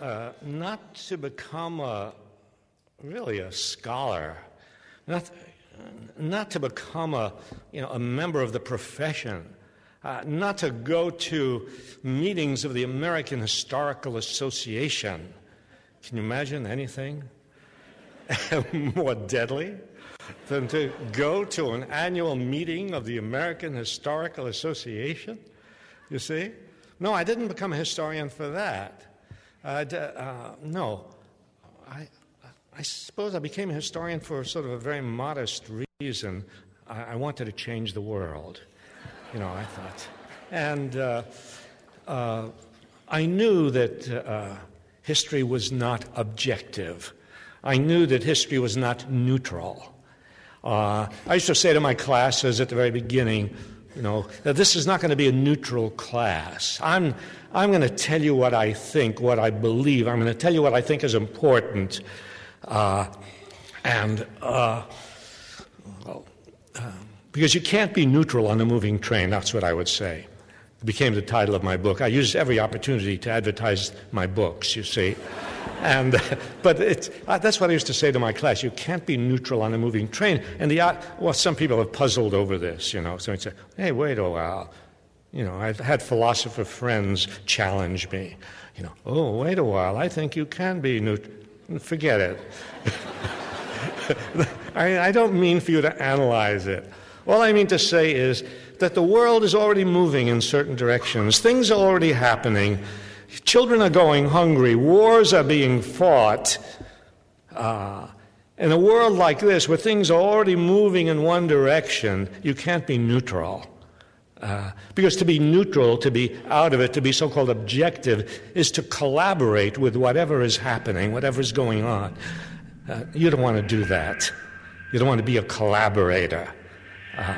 Uh, not to become a, really a scholar, not, not to become a, you know, a member of the profession, uh, not to go to meetings of the American Historical Association. Can you imagine anything more deadly than to go to an annual meeting of the American Historical Association? You see? No, I didn't become a historian for that. Uh, uh, no, I, I suppose I became a historian for sort of a very modest reason. I, I wanted to change the world, you know, I thought. And uh, uh I knew that uh, history was not objective. I knew that history was not neutral. Uh, I used to say to my classes at the very beginning, you know, that this is not going to be a neutral class. I'm, I'm going to tell you what I think, what I believe. I'm going to tell you what I think is important. Uh, and, uh, well, uh, because you can't be neutral on a moving train, that's what I would say. It became the title of my book. I used every opportunity to advertise my books, you see. And, but it's, uh, that's what I used to say to my class. You can't be neutral on a moving train. And the, uh, well, some people have puzzled over this, you know. So they say, hey, wait a while. You know, I've had philosopher friends challenge me. You know, oh, wait a while. I think you can be neutral. Forget it. I, I don't mean for you to analyze it. All I mean to say is that the world is already moving in certain directions. Things are already happening. Children are going hungry. Wars are being fought. Uh, in a world like this, where things are already moving in one direction, you can't be neutral. Uh, because to be neutral, to be out of it, to be so called objective, is to collaborate with whatever is happening, whatever is going on. Uh, you don't want to do that. You don't want to be a collaborator. Uh,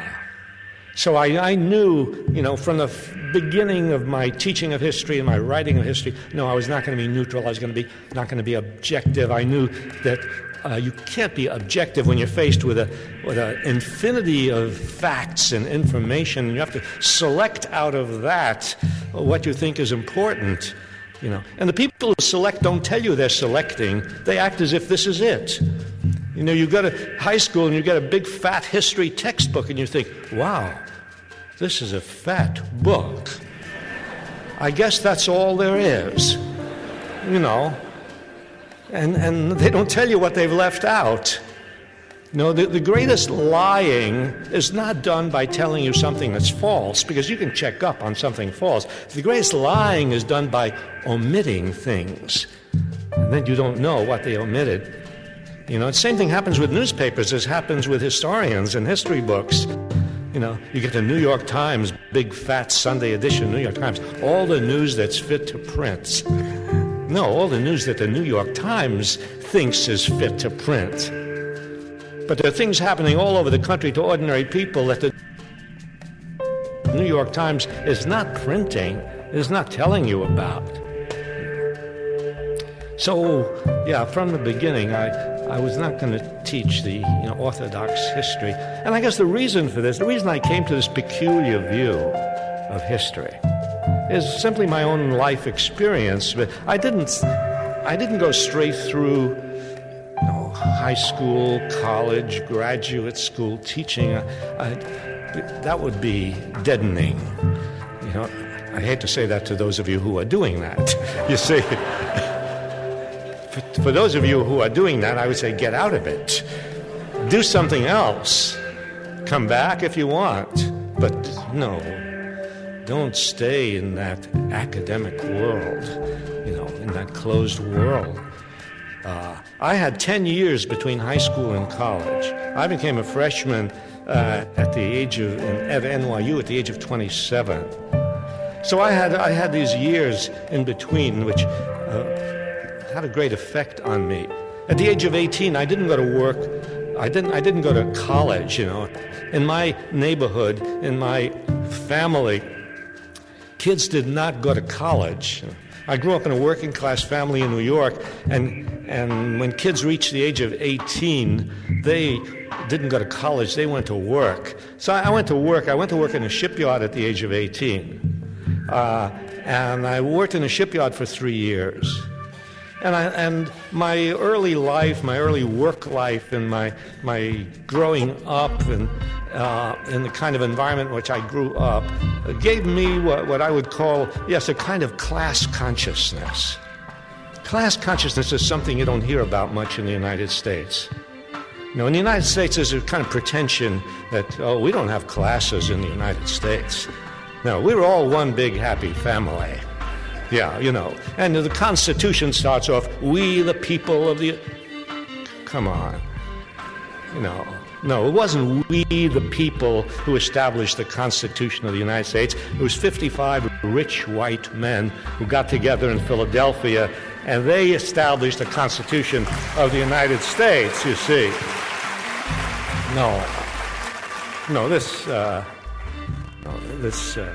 so I, I, knew, you know, from the f- beginning of my teaching of history and my writing of history, no, I was not going to be neutral. I was going to be not going to be objective. I knew that uh, you can't be objective when you're faced with a with an infinity of facts and information. You have to select out of that what you think is important. You know, and the people who select don't tell you they're selecting. They act as if this is it. You know, you go to high school and you get a big fat history textbook and you think, wow, this is a fat book. I guess that's all there is. You know, and, and they don't tell you what they've left out. Know, the, the greatest lying is not done by telling you something that's false, because you can check up on something false. The greatest lying is done by omitting things. And then you don't know what they omitted. You know, the same thing happens with newspapers as happens with historians and history books. You know, you get the New York Times, big fat Sunday edition New York Times, all the news that's fit to print. No, all the news that the New York Times thinks is fit to print. But there are things happening all over the country to ordinary people that the New York Times is not printing, is not telling you about. So, yeah, from the beginning, I, I was not going to teach the you know, Orthodox history. And I guess the reason for this, the reason I came to this peculiar view of history, is simply my own life experience. But I didn't, I didn't go straight through you know, high school, college, graduate school teaching. I, I, that would be deadening. You know, I hate to say that to those of you who are doing that. You see. For, for those of you who are doing that, I would say get out of it. Do something else. Come back if you want. But no, don't stay in that academic world, you know, in that closed world. Uh, I had 10 years between high school and college. I became a freshman uh, at the age of, at NYU at the age of 27. So I had, I had these years in between, which uh, had a great effect on me. At the age of 18, I didn't go to work. I didn't, I didn't go to college, you know. In my neighborhood, in my family, kids did not go to college. I grew up in a working class family in New York, and, and when kids reached the age of 18, they didn't go to college, they went to work. So I went to work. I went to work in a shipyard at the age of 18. Uh, and I worked in a shipyard for three years. And, I, and my early life, my early work life, and my, my growing up and uh, in the kind of environment in which I grew up gave me what, what I would call, yes, a kind of class consciousness. Class consciousness is something you don't hear about much in the United States. You know, in the United States, there's a kind of pretension that, oh, we don't have classes in the United States. No, we're all one big happy family. Yeah, you know. And the Constitution starts off, we the people of the. Come on. You know. No, it wasn't we the people who established the Constitution of the United States. It was 55 rich white men who got together in Philadelphia and they established the Constitution of the United States, you see. No. No, this. Uh, no, this. Uh,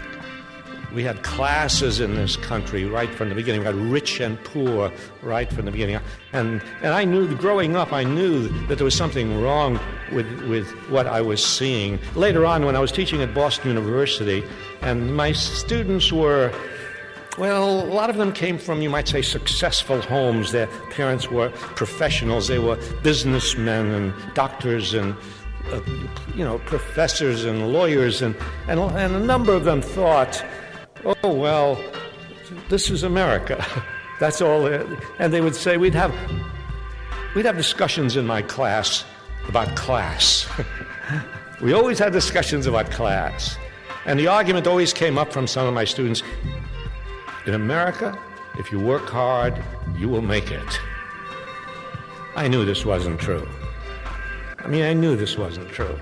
we had classes in this country right from the beginning. We had rich and poor right from the beginning. And, and I knew, growing up, I knew that there was something wrong with, with what I was seeing. Later on, when I was teaching at Boston University, and my students were, well, a lot of them came from, you might say, successful homes. Their parents were professionals, they were businessmen and doctors and uh, you know, professors and lawyers, and, and, and a number of them thought oh, well, this is America. That's all. And they would say we'd have, we'd have discussions in my class about class. we always had discussions about class. And the argument always came up from some of my students in America, if you work hard, you will make it. I knew this wasn't true. I mean, I knew this wasn't true.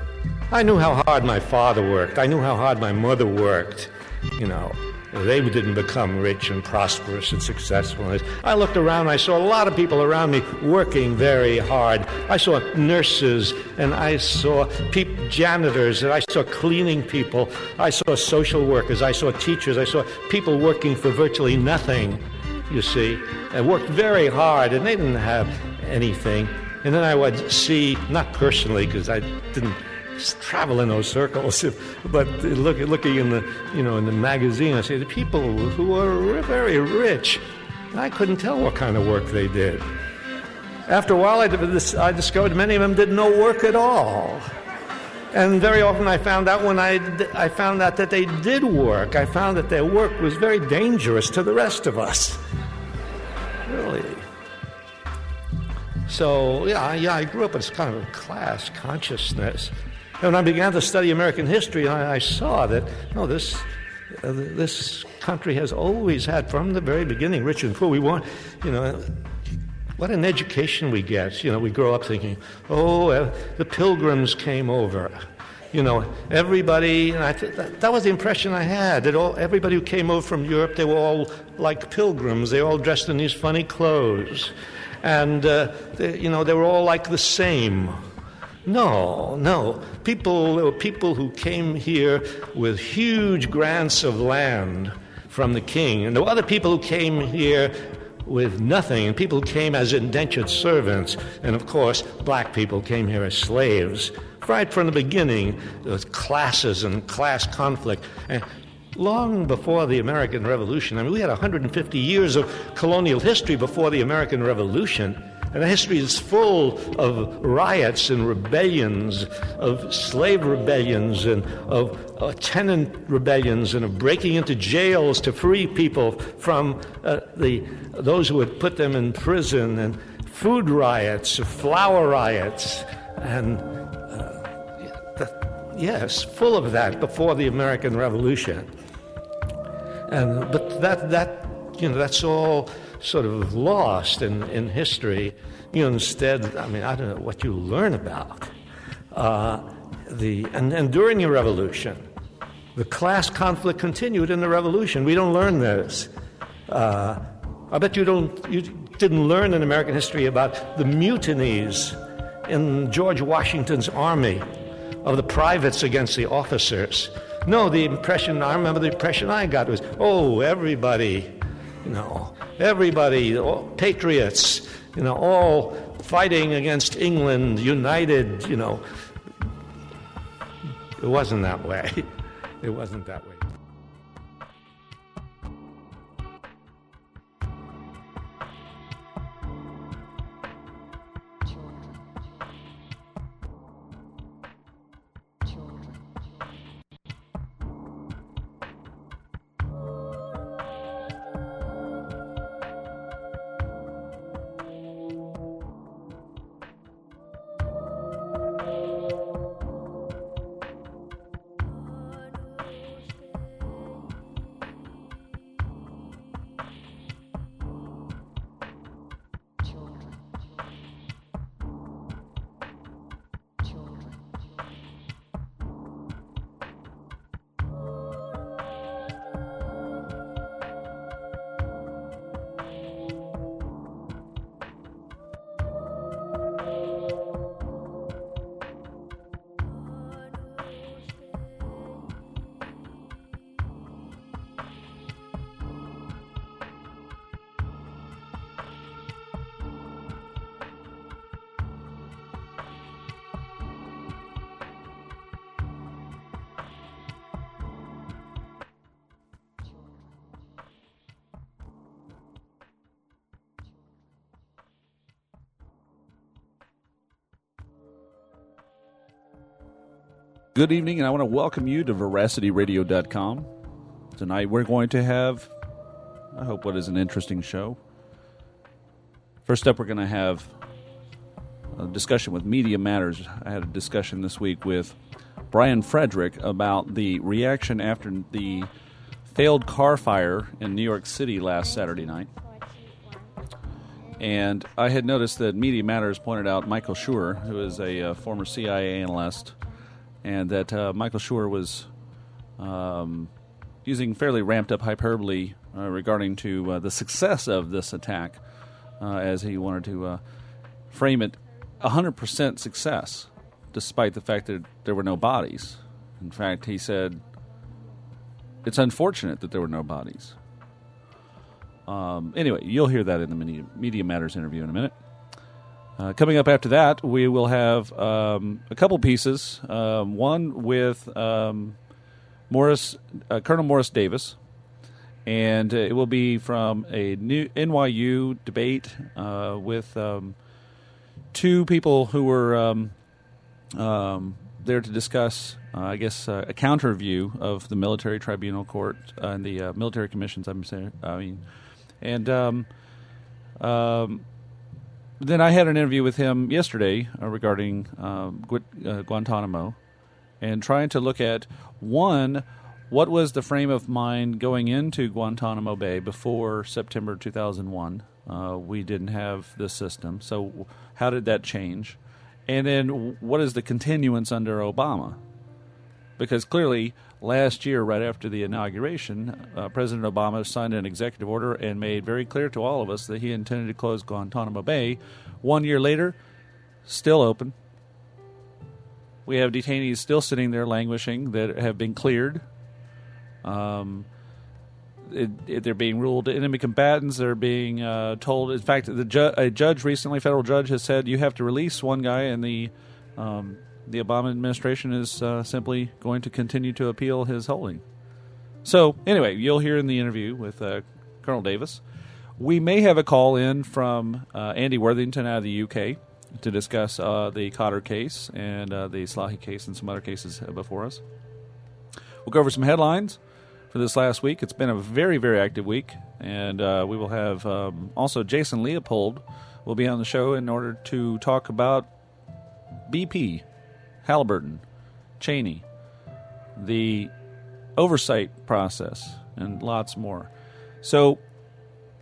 I knew how hard my father worked. I knew how hard my mother worked. You know, they didn't become rich and prosperous and successful. I looked around, I saw a lot of people around me working very hard. I saw nurses and I saw janitors and I saw cleaning people. I saw social workers. I saw teachers. I saw people working for virtually nothing, you see, and worked very hard and they didn't have anything. And then I would see, not personally, because I didn't travel in those circles. but look, looking in the, you know, in the magazine, I say the people who are very rich, I couldn't tell what kind of work they did. After a while, I, I discovered many of them did no work at all. And very often I found out when I, I found out that they did work, I found that their work was very dangerous to the rest of us. Really. So, yeah, yeah, I grew up in this kind of class consciousness. And when I began to study American history, I, I saw that, no, this, uh, this country has always had, from the very beginning, rich and poor. We want, you know, what an education we get. You know, we grow up thinking, oh, uh, the pilgrims came over. You know, everybody, and I th- that, that, was the impression I had, that all, everybody who came over from Europe, they were all like pilgrims. They were all dressed in these funny clothes. And, uh, they, you know, they were all like the same. No, no. People, there were people who came here with huge grants of land from the king. And there were other people who came here with nothing, and people came as indentured servants. And of course, black people came here as slaves. Right from the beginning, there was classes and class conflict. And long before the American Revolution, I mean, we had 150 years of colonial history before the American Revolution. And history is full of riots and rebellions, of slave rebellions and of uh, tenant rebellions, and of breaking into jails to free people from uh, the, those who had put them in prison, and food riots, flour riots, and uh, yes, full of that before the American Revolution. And, but that, that, you know, that's all sort of lost in, in history. You instead, I mean, I don't know what you learn about. Uh, the, and, and during the revolution, the class conflict continued in the revolution. We don't learn this. Uh, I bet you don't. You didn't learn in American history about the mutinies in George Washington's army of the privates against the officers. No, the impression I remember the impression I got was, oh, everybody, you know, everybody, patriots, you know, all fighting against England, united, you know. It wasn't that way. It wasn't that way. Good evening, and I want to welcome you to VeracityRadio.com. Tonight we're going to have, I hope, what is an interesting show. First up, we're going to have a discussion with Media Matters. I had a discussion this week with Brian Frederick about the reaction after the failed car fire in New York City last Saturday night. And I had noticed that Media Matters pointed out Michael Scheuer, who is a uh, former CIA analyst, and that uh, Michael Scheuer was um, using fairly ramped up hyperbole uh, regarding to uh, the success of this attack, uh, as he wanted to uh, frame it 100% success, despite the fact that there were no bodies. In fact, he said it's unfortunate that there were no bodies. Um, anyway, you'll hear that in the Media, Media Matters interview in a minute. Uh, coming up after that, we will have um, a couple pieces. Um, one with um, Morris, uh, Colonel Morris Davis, and uh, it will be from a new NYU debate uh, with um, two people who were um, um, there to discuss, uh, I guess, uh, a counter view of the military tribunal court and the military commissions. I'm saying, I mean, and then I had an interview with him yesterday uh, regarding um, Gu- uh, Guantanamo and trying to look at one, what was the frame of mind going into Guantanamo Bay before September 2001? Uh, we didn't have this system. So, how did that change? And then, what is the continuance under Obama? Because clearly, last year, right after the inauguration, uh, President Obama signed an executive order and made very clear to all of us that he intended to close Guantanamo Bay. One year later, still open. We have detainees still sitting there languishing that have been cleared. Um, it, it, they're being ruled enemy combatants. They're being uh, told. In fact, the ju- a judge recently, federal judge, has said you have to release one guy, and the um, the Obama administration is uh, simply going to continue to appeal his holding. So, anyway, you'll hear in the interview with uh, Colonel Davis. We may have a call in from uh, Andy Worthington out of the UK to discuss uh, the Khadr case and uh, the Slahi case and some other cases before us. We'll go over some headlines for this last week. It's been a very, very active week, and uh, we will have um, also Jason Leopold will be on the show in order to talk about BP Halliburton, Cheney, the oversight process, and lots more. So,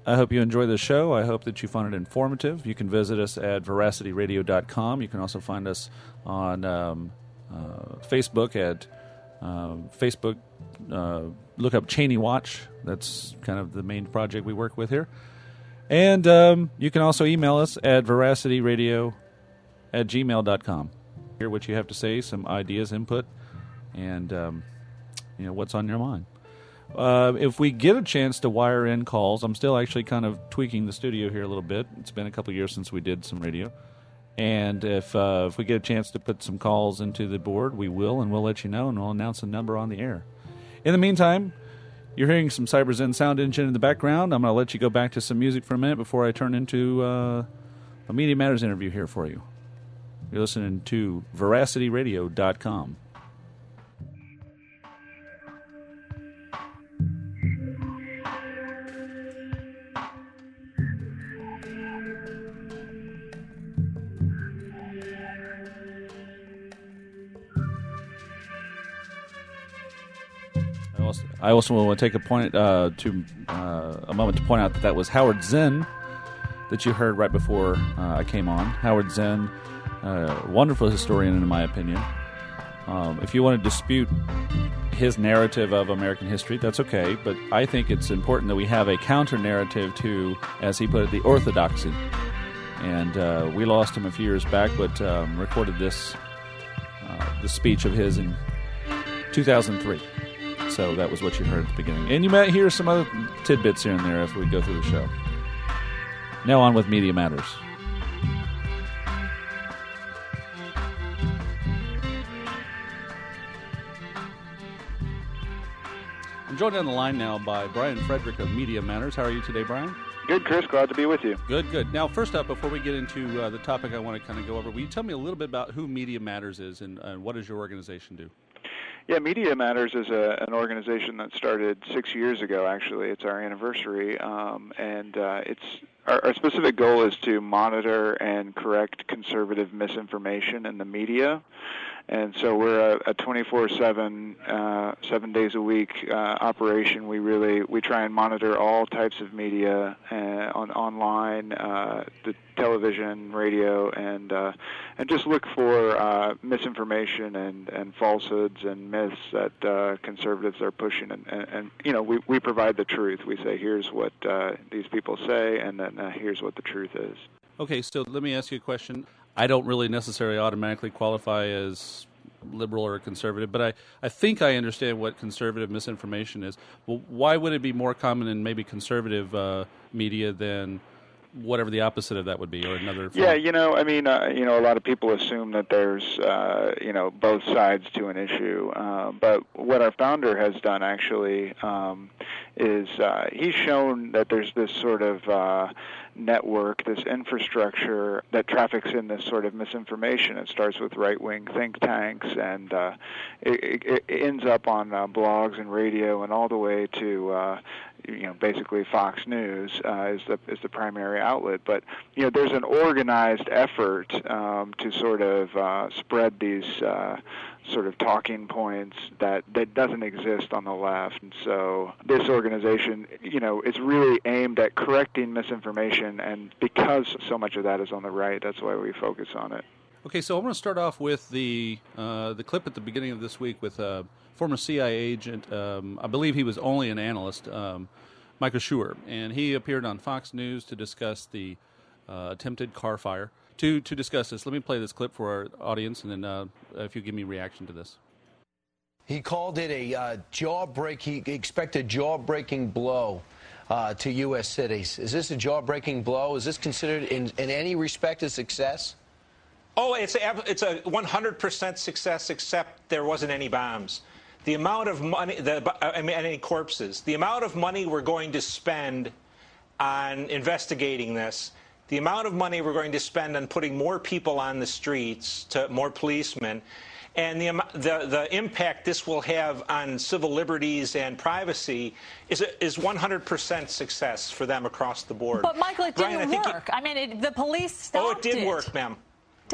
I hope you enjoy the show. I hope that you find it informative. You can visit us at veracityradio.com. You can also find us on um, uh, Facebook at uh, Facebook. Uh, look up Cheney Watch. That's kind of the main project we work with here. And um, you can also email us at veracityradio at gmail.com hear what you have to say, some ideas, input, and um, you know what's on your mind. Uh, if we get a chance to wire in calls, I'm still actually kind of tweaking the studio here a little bit. It's been a couple years since we did some radio, and if uh, if we get a chance to put some calls into the board, we will, and we'll let you know, and we'll announce a number on the air. In the meantime, you're hearing some CyberZen sound engine in the background. I'm going to let you go back to some music for a minute before I turn into uh, a Media Matters interview here for you. You're listening to veracityradio.com. I also want to take a point uh, to uh, a moment to point out that that was Howard Zinn that you heard right before uh, I came on. Howard Zinn wonderful historian, in my opinion. Um, if you want to dispute his narrative of American history, that's okay. But I think it's important that we have a counter narrative to, as he put it, the orthodoxy. And uh, we lost him a few years back, but um, recorded this uh, the speech of his in 2003. So that was what you heard at the beginning. And you might hear some other tidbits here and there as we go through the show. Now on with Media Matters. I'm joined on the line now by Brian Frederick of Media Matters. How are you today, Brian? Good, Chris. Glad to be with you. Good, good. Now, first up, before we get into uh, the topic I want to kind of go over, will you tell me a little bit about who Media Matters is and uh, what does your organization do? Yeah, Media Matters is a, an organization that started six years ago. Actually, it's our anniversary, um, and uh, it's our, our, specific goal is to monitor and correct conservative misinformation in the media. And so we're a, a 24/7, uh, seven days a week uh, operation. We really we try and monitor all types of media uh, on online, uh, the television, radio, and uh, and just look for uh, misinformation and, and falsehoods and myths that conservatives are pushing. And, and, and you know we we provide the truth. We say here's what these people say, and then here's what the truth is. Okay, so let me ask you a question. I don't really necessarily automatically qualify as liberal or conservative, but I, I think I understand what conservative misinformation is. Well, why would it be more common in maybe conservative uh, media than whatever the opposite of that would be, or another? Form? Yeah, you know, I mean, uh, you know, a lot of people assume that there's, uh, you know, both sides to an issue. Uh, but what our founder has done actually um, is uh, he's shown that there's this sort of uh, network, this infrastructure that traffics in this sort of misinformation. It starts with right wing think tanks and uh, it, it, ends up on uh, blogs and radio and all the way to uh, you know basically Fox News uh, is the is the primary outlet. But you know there's an organized effort um, to sort of uh, spread these uh, sort of talking points that that doesn't exist on the left. And so this organization, you know, is really aimed at correcting misinformation. And because so much of that is on the right, that's why we focus on it. Okay, so I'm going to start off with the uh, the clip at the beginning of this week with a former CIA agent. Um, I believe he was only an analyst, um, Michael Scheuer, and he appeared on Fox News to discuss the uh, attempted car fire to to discuss this. Let me play this clip for our audience, and then uh, if you give me reaction to this. He called it a uh, jaw break. He expected jaw breaking blow uh, to U.S. cities. Is this a jaw breaking blow? Is this considered in, in any respect a success? Oh, it's a, it's a 100% success, except there wasn't any bombs. The amount of money, the, I mean, any corpses, the amount of money we're going to spend on investigating this the amount of money we're going to spend on putting more people on the streets, to more policemen, and the, the, the impact this will have on civil liberties and privacy is is 100% success for them across the board. But Michael, it Brian, didn't work. I mean, it, the police stopped Oh, it did it. work, ma'am.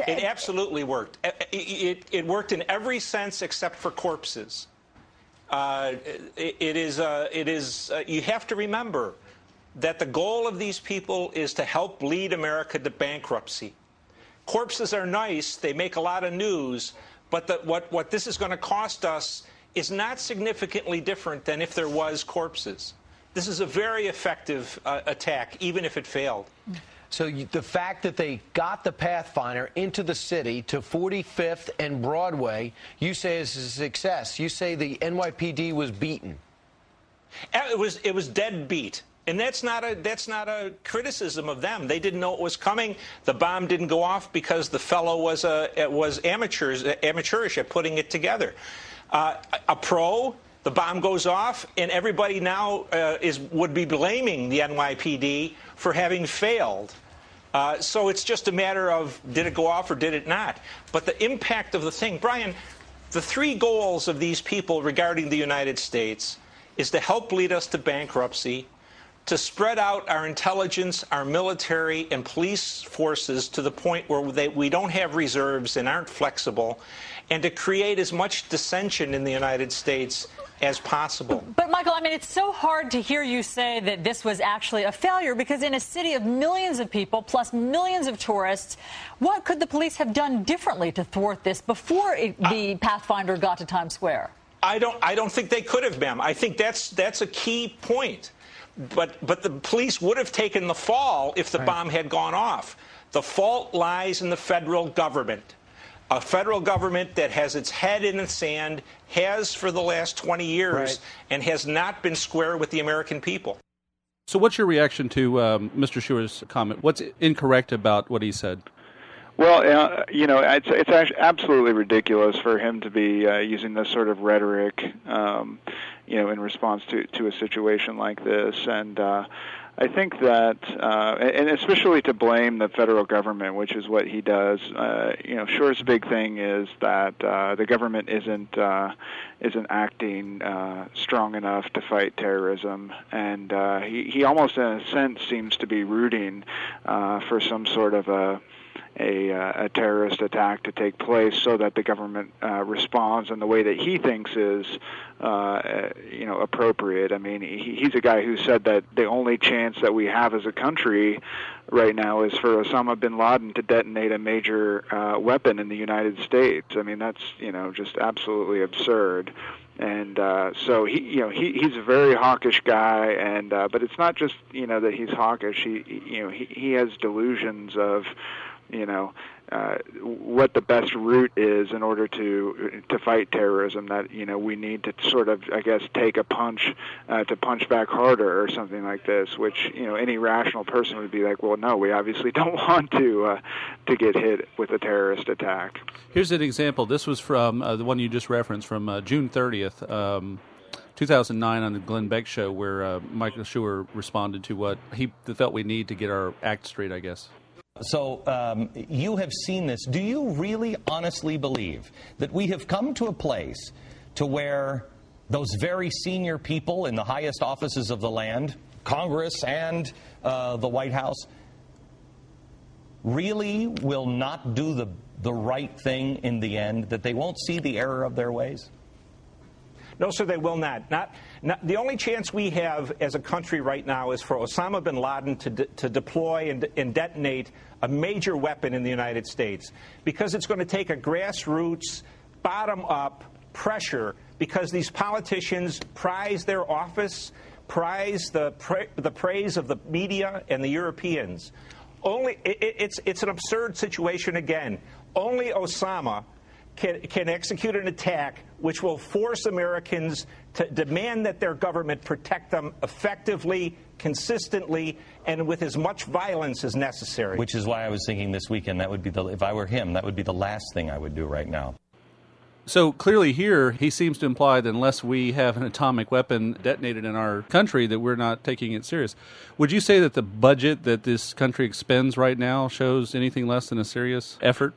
It absolutely worked. It, it, it, worked in every sense except for corpses. Uh, it, it is. Uh, it is. Uh, you have to remember that the goal of these people is to help lead America to bankruptcy. Corpses are nice, they make a lot of news, but the, what, what this is going to cost us is not significantly different than if there was corpses. This is a very effective uh, attack, even if it failed. So you, the fact that they got the Pathfinder into the city to 45th and Broadway, you say is a success. You say the NYPD was beaten. Uh, it was it was dead beat. And that's not a that's not a criticism of them. They didn't know it was coming. The bomb didn't go off because the fellow was a was amateurs amateurish at putting it together. Uh, a pro, the bomb goes off, and everybody now uh, is would be blaming the NYPD for having failed. Uh, so it's just a matter of did it go off or did it not? But the impact of the thing, Brian, the three goals of these people regarding the United States is to help lead us to bankruptcy to spread out our intelligence, our military, and police forces to the point where they, we don't have reserves and aren't flexible, and to create as much dissension in the United States as possible. But, Michael, I mean, it's so hard to hear you say that this was actually a failure because in a city of millions of people plus millions of tourists, what could the police have done differently to thwart this before it, the uh, Pathfinder got to Times Square? I don't. I don't think they could have, ma'am. I think that's that's a key point. But, but the police would have taken the fall if the right. bomb had gone off. The fault lies in the federal government. A federal government that has its head in the sand, has for the last 20 years, right. and has not been square with the American people. So, what's your reaction to um, Mr. Scheuer's comment? What's incorrect about what he said? Well, uh, you know, it's it's absolutely ridiculous for him to be uh, using this sort of rhetoric. Um, you know, in response to to a situation like this. And uh, I think that, uh, and especially to blame the federal government, which is what he does. Uh, you know, Scheuer's big thing is that uh, the government isn't uh, isn't acting uh, strong enough to fight terrorism, and uh, he he almost in a sense seems to be rooting uh, for some sort of a a, uh, a terrorist attack to take place so that the government uh, responds in the way that he thinks is, uh, you know, appropriate. I mean, he, he's a guy who said that the only chance that we have as a country right now is for Osama bin Laden to detonate a major uh, weapon in the United States. I mean, that's you know just absolutely absurd and uh, so he, you know, he he's a very hawkish guy, and uh, but it's not just you know that he's hawkish. He, you know, he he has delusions of you know uh, what the best route is in order to to fight terrorism. That you know we need to sort of I guess take a punch uh, to punch back harder or something like this. Which you know any rational person would be like, well, no, we obviously don't want to uh, to get hit with a terrorist attack. Here's an example. This was from uh, the one you just referenced from uh, June 30th. Um, 2009 on the Glenn Beck show, where uh, Michael Scheuer responded to what he felt we need to get our act straight, I guess. So um, you have seen this. Do you really honestly believe that we have come to a place to where those very senior people in the highest offices of the land, Congress and uh, the White House, really will not do the, the right thing in the end, that they won't see the error of their ways? No, sir, they will not. Not, not. The only chance we have as a country right now is for Osama bin Laden to, de- to deploy and, and detonate a major weapon in the United States because it's going to take a grassroots, bottom up pressure because these politicians prize their office, prize the, pra- the praise of the media and the Europeans. Only, it, it's, it's an absurd situation again. Only Osama can, can execute an attack which will force Americans to demand that their government protect them effectively, consistently, and with as much violence as necessary. Which is why I was thinking this weekend that would be the, if I were him, that would be the last thing I would do right now. So clearly, here he seems to imply that unless we have an atomic weapon detonated in our country, that we're not taking it serious. Would you say that the budget that this country expends right now shows anything less than a serious effort?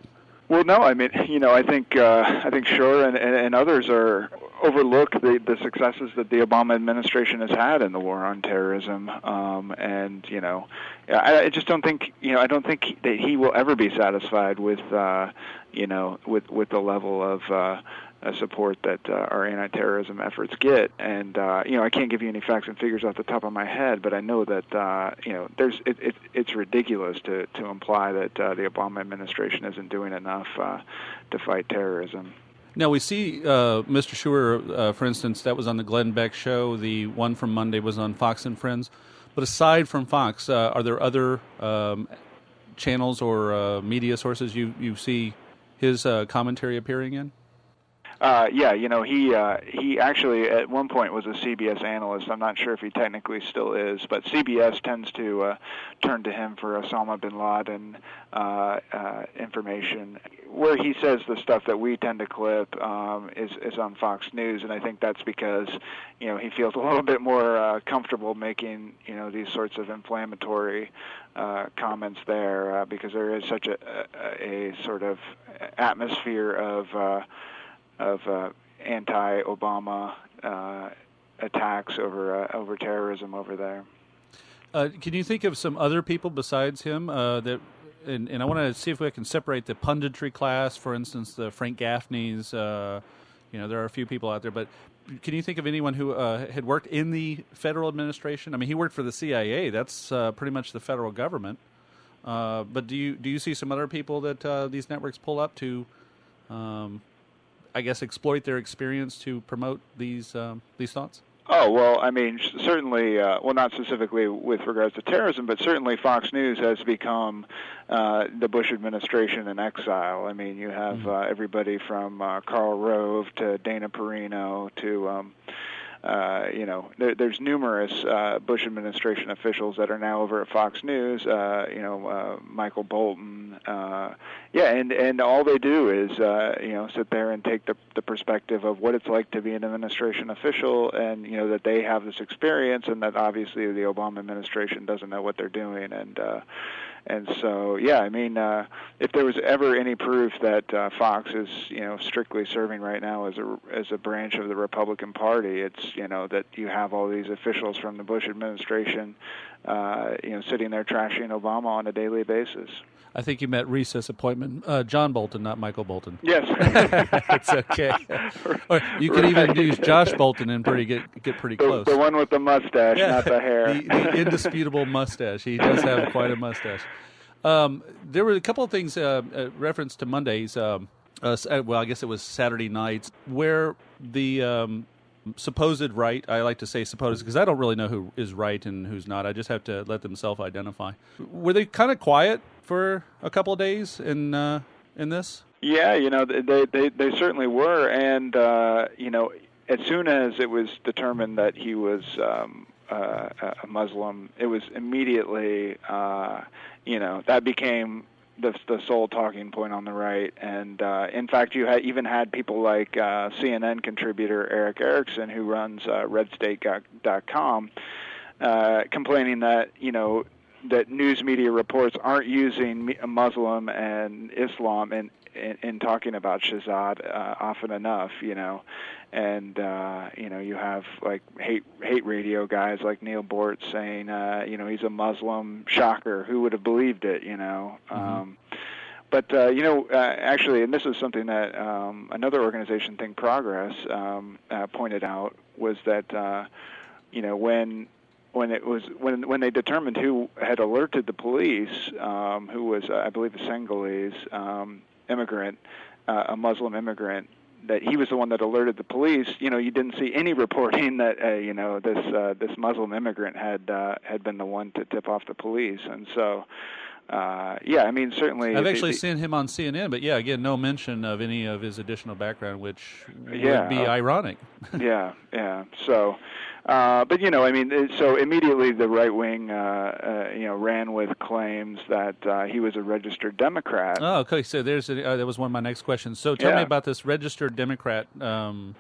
Well, no, I mean, you know, I think uh, I think Scheuer and, and, and others are overlook the, the successes that the Obama administration has had in the war on terrorism, um, and you know, I, I just don't think you know I don't think that he will ever be satisfied with uh, you know with with the level of uh, support that uh, our anti-terrorism efforts get. And uh, you know, I can't give you any facts and figures off the top of my head, but I know that uh, you know, there's it, it, it's ridiculous to to imply that uh, the Obama administration isn't doing enough uh, to fight terrorism. Now we see uh, Mr. Scheuer, uh, for instance, that was on the Glenn Beck show. The one from Monday was on Fox and Friends. But aside from Fox, uh, are there other um, channels or uh, media sources you you see his uh, commentary appearing in? Uh, yeah, you know, he uh, he actually at one point was a CBS analyst. I'm not sure if he technically still is, but CBS tends to uh, turn to him for Osama bin Laden uh, uh, information. Where he says the stuff that we tend to clip um, is is on Fox News, and I think that's because you know he feels a little bit more uh, comfortable making you know these sorts of inflammatory uh, comments there uh, because there is such a, a, a sort of atmosphere of uh, of uh, anti-Obama uh, attacks over uh, over terrorism over there. Uh, can you think of some other people besides him uh, that? And, and I want to see if we can separate the punditry class, for instance, the Frank Gaffney's. Uh, you know, there are a few people out there, but can you think of anyone who had worked in the federal administration? I mean, he worked for the CIA. That's pretty much the federal government. but do you do you see some other people that these networks pull up to um, I guess, exploit their experience to promote these um, these thoughts? Oh well, I mean, certainly. Uh, well, not specifically with regards to terrorism, but certainly Fox News has become uh, the Bush administration in exile. I mean, you have mm-hmm. uh, everybody from uh, Karl Rove to Dana Perino to um, uh, you know, there, there's numerous uh, Bush administration officials that are now over at Fox News. Uh, you know, uh, Michael Bolton. Uh, yeah, and and all they do is uh, you know sit there and take the the perspective of what it's like to be an administration official, and you know that they have this experience, and that obviously the Obama administration doesn't know what they're doing, and. Uh, and so, yeah, I mean, uh, if there was ever any proof that uh, Fox is, you know, strictly serving right now as a as a branch of the Republican Party, it's you know that you have all these officials from the Bush administration, uh, you know, sitting there trashing Obama on a daily basis. I think you meant recess appointment. Uh, John Bolton, not Michael Bolton. Yes, it's okay. Or you could even use Josh Bolten and pretty get get pretty the, close. the one with the mustache, Yeah. not the hair. the, the indisputable mustache. He does have quite a mustache. Um, there were a couple of things uh, uh, reference to Mondays. Um, uh, uh, well, I guess it was Saturday nights where the um, supposed right. I like to say supposed because I don't really know who is right and who's not. I just have to let them self-identify. Were they kind of quiet for a couple of days in uh, in this? Yeah, you know, they they they certainly were, and uh, you know, as soon as it was determined that he was um, uh, a Muslim, it was immediately, uh, you know, that became the the sole talking point on the right, and uh, in fact, you had even had people like uh, CNN contributor Erick Erickson, who runs uh, RedState.com, uh, complaining that you know that news media reports aren't using Muslim and Islam in in, in talking about Shahzad uh, often enough, you know, and uh, you know you have like hate hate radio guys like Neal Boortz saying, uh, you know, he's a Muslim. Shocker, who would have believed it, you know. Um, but uh, you know, uh, actually, and this is something that um, another organization, Think Progress, um, uh, pointed out was that uh, you know when when it was when when they determined who had alerted the police, um, who was uh, I believe a Senegalese um, immigrant, uh, a Muslim immigrant, that he was the one that alerted the police. You know, you didn't see any reporting that uh, you know this uh, this Muslim immigrant had uh, had been the one to tip off the police, and so. Uh, yeah, I mean, certainly. I've actually the- seen him on CNN, but yeah, again, no mention of any of his additional background, which Yeah, would be uh, ironic. yeah, yeah. So, uh, but you know, I mean, so immediately the right wing, uh, uh, you know, ran with claims that uh, he was a registered Democrat. Oh, okay. So there's a, uh, that was one of my next questions. So tell me about this registered Democrat. Um,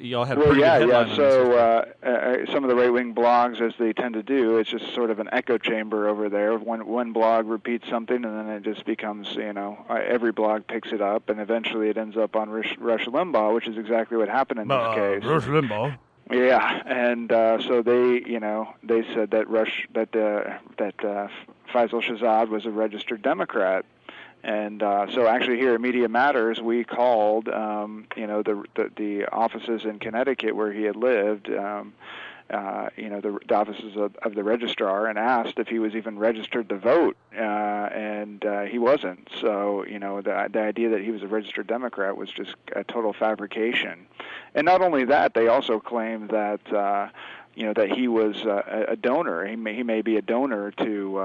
y'all had well, pretty yeah, good yeah. headline on this So uh, uh, some of the right wing blogs, as they tend to do, it's just sort of an echo chamber over there. One one blog repeats something, and then it just becomes, you know, uh, every blog picks it up, and eventually it ends up on Rush, Rush Limbaugh, which is exactly what happened in this case. Rush Limbaugh. Yeah, and uh, so they, you know, they said that Rush that uh, that uh, Faisal Shahzad was a registered Democrat, and uh, so actually here at Media Matters we called, um, you know, the, the the offices in Connecticut where he had lived. Um, uh, you know, the, the offices of, of the registrar and asked if he was even registered to vote, uh, and uh, he wasn't. So, you know, the, the idea that he was a registered Democrat was just a total fabrication. And not only that, they also claimed that, uh, you know, that he was uh, a a donor. He may, he may be a donor to.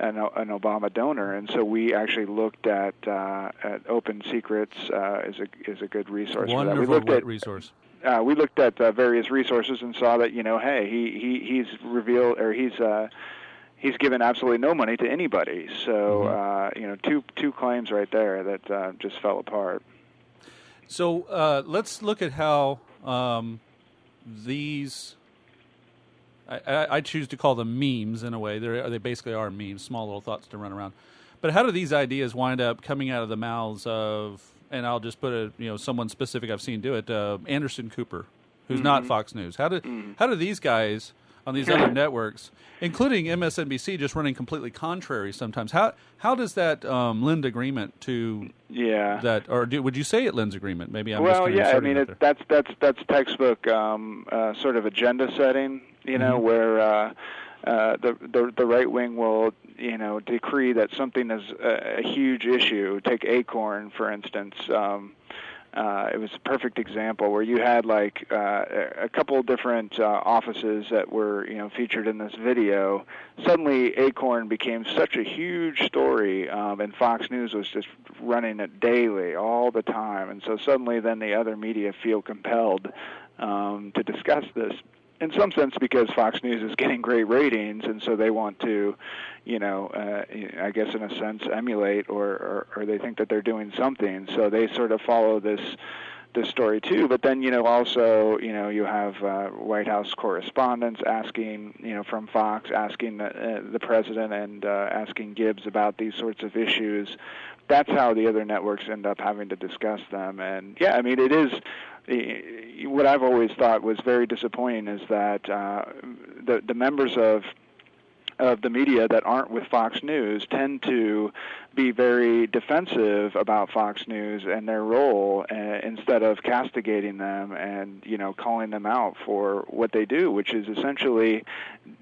An, an Obama donor, and so we actually looked at uh, at Open Secrets uh, is a is a good resource that. We Wonderful looked at resource. uh, we looked at uh, various resources and saw that you know, hey, he he he's revealed or he's uh, he's given absolutely no money to anybody. So uh, you know, two two claims right there that uh, just fell apart. So uh, let's look at how um, these. I, I, I choose to call them memes in a way. They they basically are memes, small little thoughts to run around. But how do these ideas wind up coming out of the mouths of? And I'll just put a you know someone specific I've seen do it. Uh, Anderson Cooper, who's not Fox News. How do how do these guys on these other networks, including MSNBC, just running completely contrary sometimes? How how does that um, lend agreement to Yeah. that, or do, would you say it lends agreement? Maybe I'm well, yeah, I mean, it it, that's that's that's textbook um, uh, sort of agenda setting. You know, Mm-hmm. where uh, uh, the the the right wing will you know decree that something is a, a huge issue. Take Acorn, for instance. Um, uh, it was a perfect example where you had like uh, a couple different uh, offices that were you know featured in this video. Suddenly, Acorn became such a huge story, um, and Fox News was just running it daily, all the time. And so suddenly, then the other media feel compelled um, to discuss this in some sense because Fox News is getting great ratings, and so they want to, you know, uh, I guess in a sense emulate, or, or or they think that they're doing something, so they sort of follow this this story too. But then you know also you know you have uh, White House correspondents asking you know from Fox asking the, uh, the president and uh, asking Gibbs about these sorts of issues. That's how the other networks end up having to discuss them. And yeah, I mean it is what I've always thought was very disappointing is that uh, the the members of of the media that aren't with Fox News tend to be very defensive about Fox News and their role uh, instead of castigating them and you know calling them out for what they do which is essentially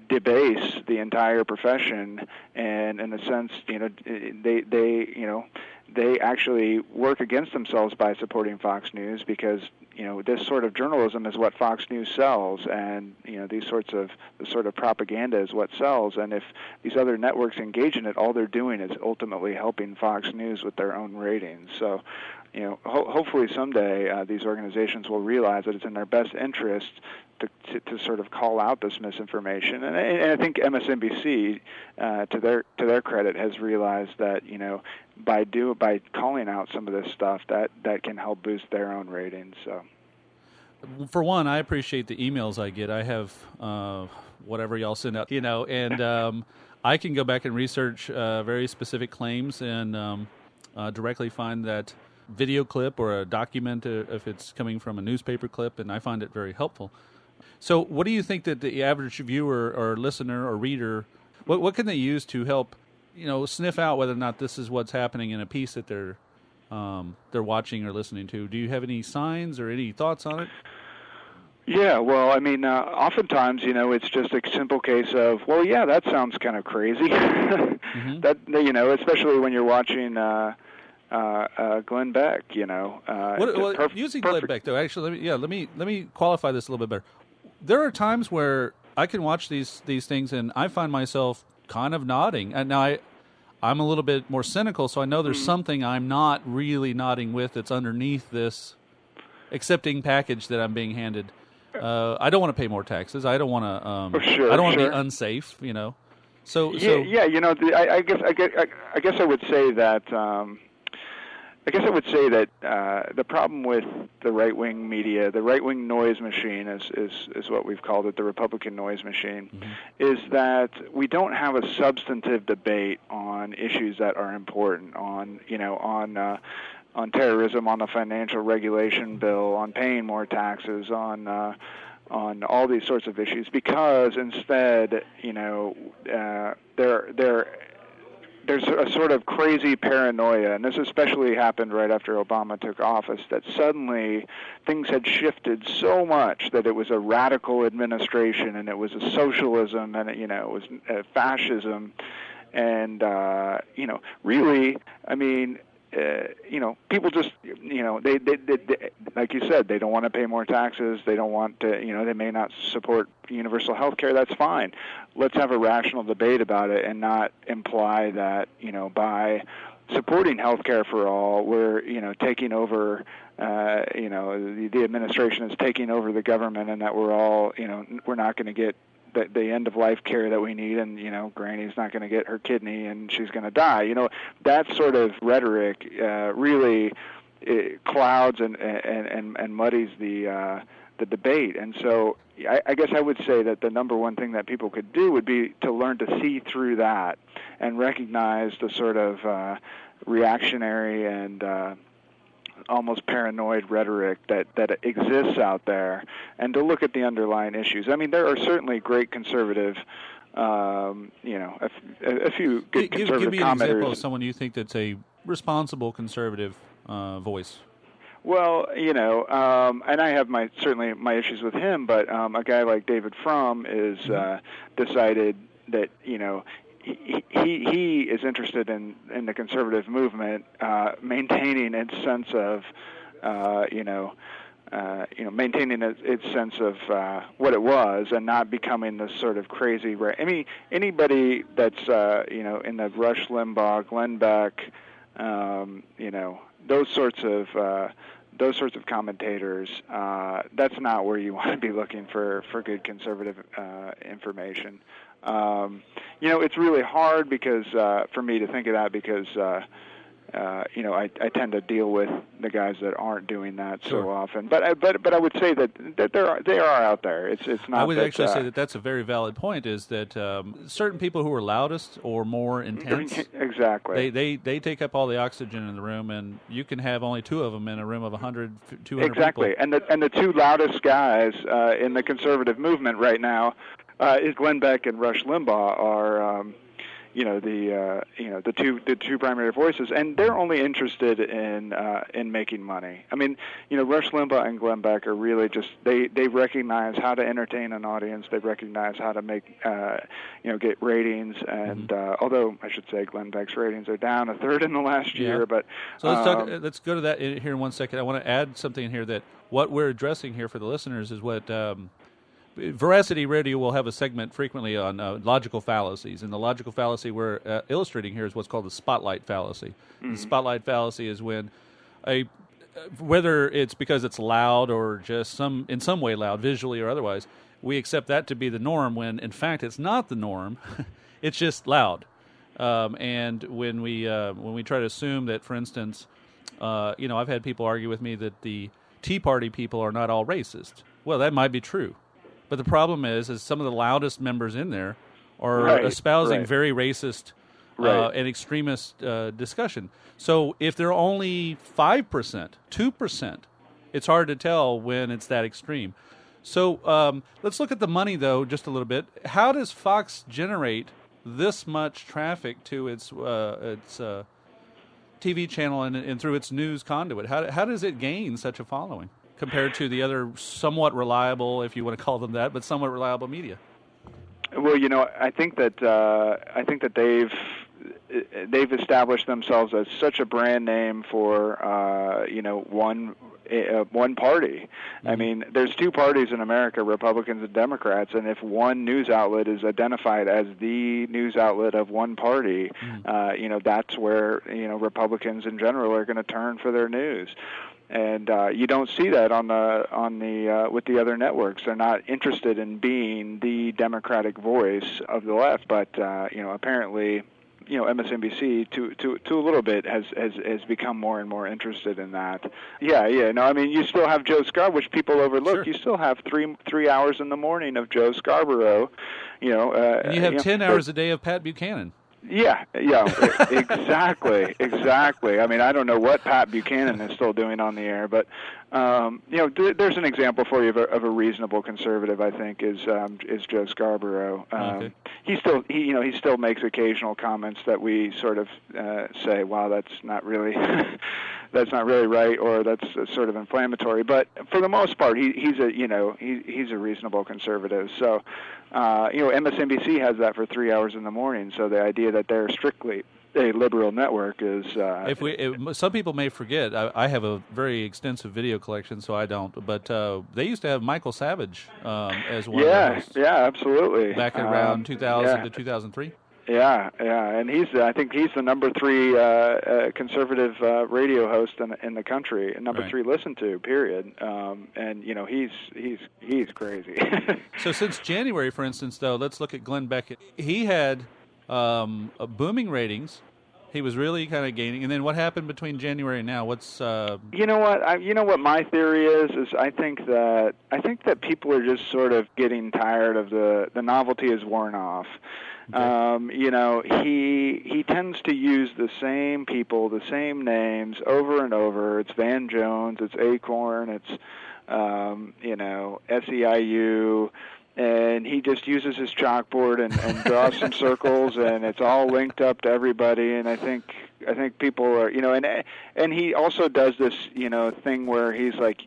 debase the entire profession and in a sense you know they they you know they actually work against themselves by supporting Fox News because you know this sort of journalism is what Fox News sells, and you know these sorts of this sort of propaganda is what sells. And if these other networks engage in it, all they're doing is ultimately helping Fox News with their own ratings. So, you know, ho- hopefully someday uh, these organizations will realize that it's in their best interest to, to, to, sort of call out this misinformation. And, and I think MSNBC, uh, to their to their credit, has realized that you know by do by calling out some of this stuff that that can help boost their own ratings. So. For one, I appreciate the emails I get. I have uh, whatever y'all send out, you know, and um, I can go back and research uh, very specific claims and um, uh, directly find that video clip or a document uh, if it's coming from a newspaper clip, and I find it very helpful. So, what do you think that the average viewer or listener or reader, what what can they use to help, you know, sniff out whether or not this is what's happening in a piece that they're um, they're watching or listening to? Do you have any signs or any thoughts on it? Yeah, well, I mean, uh, oftentimes, you know, it's just a simple case of, well, yeah, that sounds kind of crazy. mm-hmm. That you know, especially when you're watching. Uh, uh, uh, Glenn Beck, you know. Uh, what, well, perf- using perfect. Glenn Beck, though, actually, let me, yeah, let me let me qualify this a little bit better there are times where I can watch these these things and I find myself kind of nodding. And now I I'm a little bit more cynical, so I know there's mm-hmm. something I'm not really nodding with that's underneath this accepting package that I'm being handed. Uh, I don't want to pay more taxes. I don't want to. Um, sure, I don't want sure. to be unsafe. You know. So, yeah, so yeah, you know, I, I guess I guess I, guess I would say that um, I guess I would say that uh, the problem with the right wing media, the right wing noise machine, is, is is what we've called it, the Republican noise machine, mm-hmm. is that we don't have a substantive debate on issues that are important, on you know on. Uh, on terrorism, on the financial regulation bill, on paying more taxes, on uh, on all these sorts of issues, because instead, you know, uh, they're they're there's a sort of crazy paranoia, and this especially happened right after Obama took office, that suddenly things had shifted so much that it was a radical administration and it was a socialism and you know it was a fascism, and uh, you know really, I mean, uh, you know, people just, you know, they, they, they, they, like you said, they don't want to pay more taxes. They don't want to, you know, they may not support universal health care. That's fine. Let's have a rational debate about it and not imply that, you know, by supporting health care for all, we're, you know, taking over, uh, you know, the, the administration is taking over the government and that we're all, you know, we're not going to get the, the end of life care that we need and you know granny's not going to get her kidney and she's going to die. You know that sort of rhetoric uh, really it clouds and, and and and muddies the uh the debate. And so I, I guess I would say that the number one thing that people could do would be to learn to see through that and recognize the sort of uh, reactionary and uh, almost paranoid rhetoric that that exists out there, and to look at the underlying issues. I mean, there are certainly great conservative. Um, you know, a, a few good give, conservative give me an commenters. example of someone you think that's a responsible conservative uh, voice. Well, you know, um, and I have my certainly my issues with him, but um, a guy like David Frum is mm-hmm. uh, decided that you know he, he is interested in in the conservative movement uh, maintaining its sense of uh, you know uh, you know maintaining its, its sense of uh, what it was and not becoming this sort of crazy. I mean anybody that's uh, you know in the Rush Limbaugh, Glenn Beck, um, you know those sorts of uh, those sorts of commentators, uh, that's not where you want to be looking for for good conservative uh, information. Um, you know, it's really hard because uh, for me to think of that because. Uh, uh, you know, I, I tend to deal with the guys that aren't doing that Sure. so often. But I, but but I would say that that there are, they are out there. It's it's not. I would that, actually uh, say that that's a very valid point. Is that um, certain people who are loudest or more intense, exactly. they, they they take up all the oxygen in the room, and you can have only two of them in a room of 100, 200 exactly, people. and the and the two loudest guys uh, in the conservative movement right now uh, is Glenn Beck and Rush Limbaugh are. Um, you know the uh, you know the two the two primary voices, and they're only interested in uh, in making money. I mean, you know, Rush Limbaugh and Glenn Beck are really just they they recognize how to entertain an audience. They recognize how to make uh, you know get ratings. And uh, although I should say Glenn Beck's ratings are down a third in the last Yeah. year, but So let's um, uh, Let's go to that in, here in one second. I want to add something in here that what we're addressing here for the listeners is what um, Veracity Radio will have a segment frequently on uh, logical fallacies, and the logical fallacy we're uh, illustrating here is what's called the spotlight fallacy. The spotlight fallacy is when a whether it's because it's loud or just some in some way loud, visually or otherwise, we accept that to be the norm. When in fact it's not the norm; it's just loud. Um, and when we uh, when we try to assume that, for instance, uh, you know, I've had people argue with me that the Tea Party people are not all racist. Well, that might be true, but the problem is, is some of the loudest members in there are Right, espousing right. very racist uh, and extremist uh, discussion. So if they're only five percent, two percent, it's hard to tell when it's that extreme. So um, let's look at the money, though, just a little bit. How does Fox generate this much traffic to its uh, its uh, TV channel and, and through its news conduit? How, how does it gain such a following compared to the other somewhat reliable, if you want to call them that, but somewhat reliable media? Well, you know, I think that uh, I think that they've they've established themselves as such a brand name for uh, you know one uh, one party. I mean, there's two parties in America, Republicans and Democrats, and if one news outlet is identified as the news outlet of one party, uh, you know that's where you know Republicans in general are going to turn for their news and uh, you don't see that on the on the uh, with the other networks. They're not interested in being the democratic voice of the left, but uh, you know apparently. You know, MSNBC to to to a little bit has has has become more and more interested in that. Yeah, yeah. No, I mean, you still have Joe Scarborough, which people overlook. Sure. You still have three three hours in the morning of Joe Scarborough. You know, uh, And you have know, 10 but- hours a day of Pat Buchanan. Yeah, yeah, exactly, exactly. I mean, I don't know what Pat Buchanan is still doing on the air, but um, you know, th- there's an example for you of a, of a reasonable conservative. I think is um, is Joe Scarborough. Um, Okay. He still, he, you know, he still makes occasional comments that we sort of uh, say, "Wow, that's not really." That's not really right, or that's uh, sort of inflammatory. But for the most part, he, he's a you know he, he's a reasonable conservative. So, uh, you know, MSNBC has that for three hours in the morning. So the idea that they're strictly a liberal network is uh, if we some people may forget I, I have a very extensive video collection so i don't but uh, they used to have michael savage um, as one yeah yeah absolutely back Um, around 2000 yeah. to 2003 Yeah, yeah, and he's I think he's the number three uh, uh, conservative uh, radio host in in the country, number Right. three listened to. Period. Um, and you know he's he's he's crazy. so since january for instance though let's look at glenn beckett he had um, booming ratings he was really kind of gaining and then what happened between january and now what's uh, You know what? I, you know what my theory is is I think that I think that people are just sort of getting tired of the the novelty is worn off. Um, you know, he he tends to use the same people, the same names over and over. It's Van Jones, it's Acorn, it's um, you know SEIU, and he just uses his chalkboard and, and draws some circles, and it's all linked up to everybody. And I think I think people are you know, and and he also does this you know thing where he's like.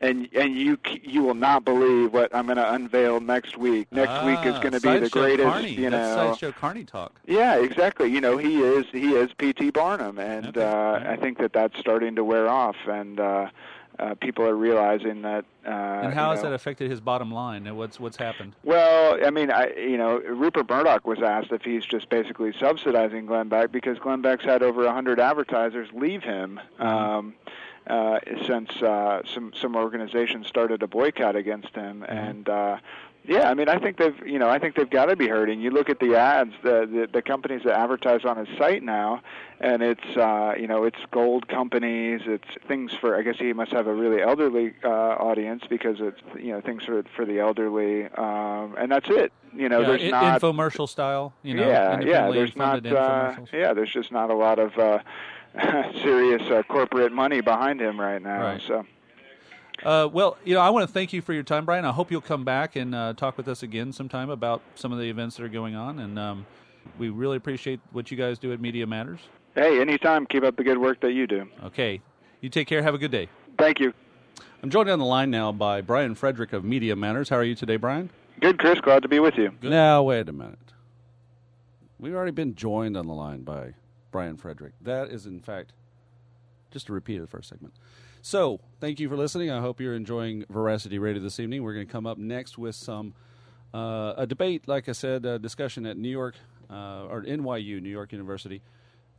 And and you you will not believe what I'm going to unveil next week. Next week is ah, going to be the greatest. Carney. You That's know, sideshow carney talk yeah, exactly. You know, he is he is P.T. Barnum, and Okay, uh. I think that that's starting to wear off, and uh, uh, people are realizing that. Uh, and how you has know, that affected his bottom line and what's what's happened well, I mean, I you know, Rupert Murdoch was asked if he's just basically subsidizing Glenn Beck because Glenn Beck's had over a hundred advertisers leave him. Mm-hmm. Um, uh, since uh, some some organizations started a boycott against him, Mm-hmm. and uh, yeah, I mean, I think they've, you know, I think they've got to be hurting. You look at the ads, the, the the companies that advertise on his site now, and it's, uh, you know, it's gold companies. It's things for. I guess he must have a really elderly uh, audience because it's, you know, things for for the elderly, um, and that's it. You know, yeah, there's not infomercial style. You know, yeah, yeah. There's not, uh, yeah. There's just not a lot of uh, serious uh, corporate money behind him right now. Right. So. Uh, well, you know, I want to thank you for your time, Brian. I hope you'll come back and uh, talk with us again sometime about some of the events that are going on. And um, we really appreciate what you guys do at Media Matters. Hey, anytime. Keep up the good work that you do. Okay, you take care. Have a good day. Thank you. I'm joined on the line now by Brian Frederick of Media Matters. How are you today, Brian? Good, Chris. Glad to be with you. Now, wait a minute. We've already been joined on the line by Brian Frederick. That is, in fact, just to repeat of the first segment. So, thank you for listening. I hope you're enjoying Veracity Radio this evening. We're going to come up next with some uh, a debate, like I said, a discussion at New York uh, or NYU, New York University,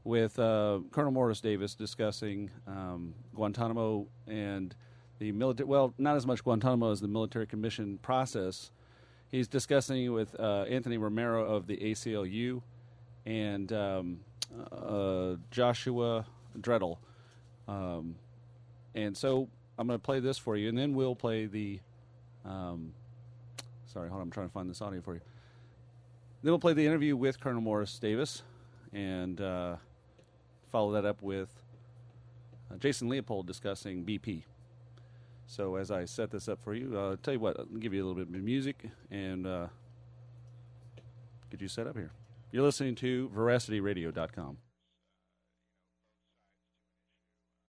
with uh, Colonel Morris Davis discussing um, Guantanamo and the military. Well, not as much Guantanamo as the military commission process. He's discussing with uh, Anthony Romero of the ACLU and um, uh, Joshua Dratel. Um, and so I'm going to play this for you, and then we'll play the. Um, sorry, hold on. I'm trying to find this audio for you. Then we'll play the interview with Colonel Morris Davis, and uh, follow that up with uh, Jason Leopold discussing BP. So as I set this up for you, uh, tell you what, I'll give you a little bit of music and uh, get you set up here. You're listening to VeracityRadio.com.